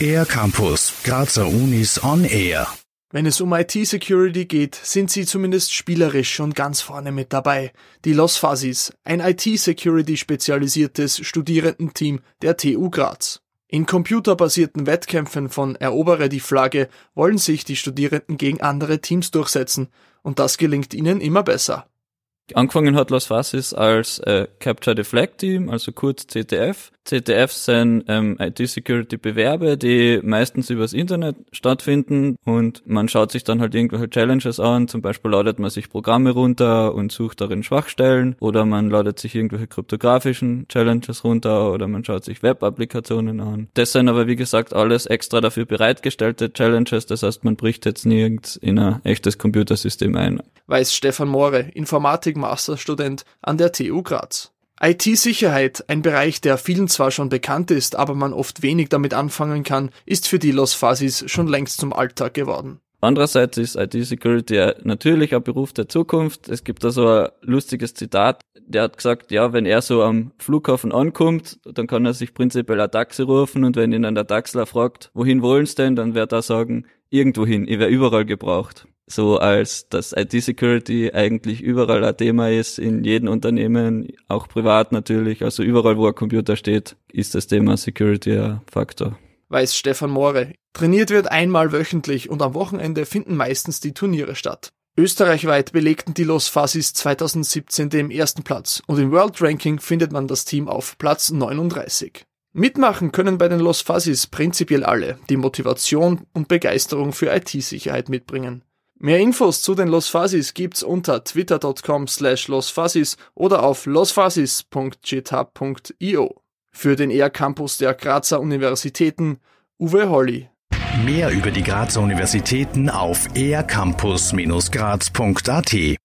Air Campus, Grazer Unis on Air. Wenn es um IT-Security geht, sind sie zumindest spielerisch schon ganz vorne mit dabei. Die Los Fuzzies, ein IT-Security spezialisiertes Studierendenteam der TU Graz. In computerbasierten Wettkämpfen von Erobere die Flagge wollen sich die Studierenden gegen andere Teams durchsetzen, und das gelingt ihnen immer besser. Angefangen hat Las Fasis als äh, Capture the Flag Team, also kurz CTF. CTF sind ähm, IT-Security-Bewerbe, die meistens übers Internet stattfinden und man schaut sich dann halt irgendwelche Challenges an. Zum Beispiel ladet man sich Programme runter und sucht darin Schwachstellen oder man ladet sich irgendwelche kryptografischen Challenges runter oder man schaut sich Web-Applikationen an. Das sind aber wie gesagt alles extra dafür bereitgestellte Challenges. Das heißt, man bricht jetzt nirgends in ein echtes Computersystem ein. Weiß Stefan Moore, Informatik-Masterstudent an der TU Graz. IT-Sicherheit, ein Bereich, der vielen zwar schon bekannt ist, aber man oft wenig damit anfangen kann, ist für die Los Fasis schon längst zum Alltag geworden. Andererseits ist IT-Security natürlich ein Beruf der Zukunft. Es gibt da so ein lustiges Zitat. Der hat gesagt, ja, wenn er so am Flughafen ankommt, dann kann er sich prinzipiell ein Taxi rufen und wenn ihn dann der Taxler fragt, wohin wollen Sie denn, dann wird er sagen, irgendwohin, ich wäre überall gebraucht so als dass IT-Security eigentlich überall ein Thema ist, in jedem Unternehmen, auch privat natürlich, also überall, wo ein Computer steht, ist das Thema Security ein Faktor. Weiß Stefan Moore. Trainiert wird einmal wöchentlich und am Wochenende finden meistens die Turniere statt. Österreichweit belegten die Los Fasis 2017 den ersten Platz und im World Ranking findet man das Team auf Platz 39. Mitmachen können bei den Los Fasis prinzipiell alle, die Motivation und Begeisterung für IT-Sicherheit mitbringen. Mehr Infos zu den Los Fuzzies gibt's unter twitter.com slash losfuzzies oder auf losfuzzies.github.io. Für den ER Campus der Grazer Universitäten Uwe Holly. Mehr über die Grazer Universitäten auf ercampus-graz.at